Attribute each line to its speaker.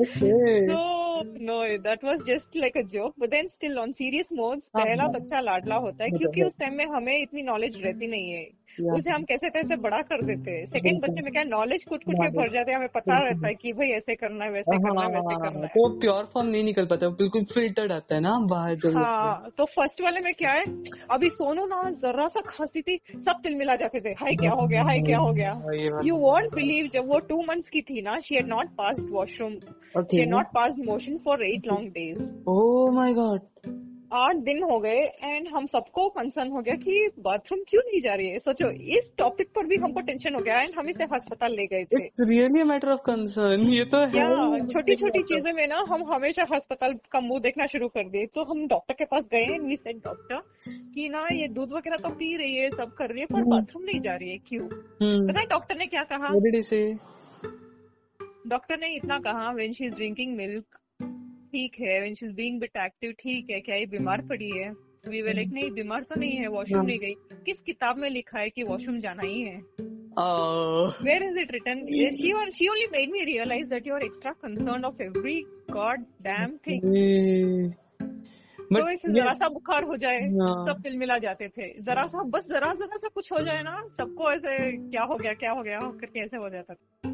Speaker 1: 不
Speaker 2: 是 no that was just like a joke but then still on serious modes
Speaker 1: हाँ,
Speaker 2: पहला
Speaker 1: हाँ।
Speaker 2: बच्चा लाडला होता है
Speaker 1: वो
Speaker 2: क्योंकि
Speaker 1: है।
Speaker 2: उस टाइम में हमें इतनी नॉलेज रहती नहीं है. उसे हम कैसे तैसे बड़ा कर देते हैं सेकंड बच्चे में क्या नॉलेज कुट कुट के
Speaker 1: Knowledge।
Speaker 2: भर जाते हैं हमें पता। रहता है कि भाई ऐसे करना है वैसे करना है वैसे करना है
Speaker 1: तो प्योर फॉर्म नहीं निकल पाता बिल्कुल फिल्टर्ड आता है ना बाहर जब
Speaker 2: हाँ तो फ़र्स्ट वाले में क्या है अभी सोनू ना जरा सा खांसती थी सब तिल मिला जाते थे हाय क्या हो गया हाय क्या हो गया
Speaker 1: हाँ, ये
Speaker 2: वॉन्ट बिलीव जब वो टू मंथ्स की थी ना she had not pass washroom she not pass motion for eight long days
Speaker 1: my god
Speaker 2: आठ दिन हो गए एंड हम सबको कंसर्न हो गया कि बाथरूम क्यों नहीं जा रही है? सोचो इस टॉपिक पर भी हमको टेंशन हो गया एंड हम इसे अस्पताल ले गए थे।
Speaker 1: रियली मैटर ऑफ़ कंसर्न ये तो है।
Speaker 2: छोटी छोटी चीज़ें में ना हम हमेशा अस्पताल का मुँह देखना शुरू कर दिए। तो हम डॉक्टर के पास गए वी सेड डॉक्टर कि ना ये दूध वगैरह तो पी रही है सब कर रही है पर बाथरूम नहीं जा रही है क्यों?
Speaker 1: हम्म।
Speaker 2: पता है डॉक्टर ने क्या कहा? डॉक्टर ने इतना कहा when she is drinking milk ठीक है when she is being bit active ठीक है क्या ये बीमार पड़ी है वी वे लाइक नहीं बीमार तो नहीं है वॉशरूम नहीं गई किस किताब में लिखा है कि वॉशरूम जाना ही है
Speaker 1: Oh.
Speaker 2: Where is it written? She on- she only made me realize that you're extra concerned of every god damn thing.
Speaker 1: But
Speaker 2: इसे जरा सा बुखार हो जाए। सब तिल मिला जाते थे जरा सा बस जरा जरा सा कुछ हो जाए ना सबको ऐसे क्या हो गया क्या हो गया करके ऐसे हो जाता था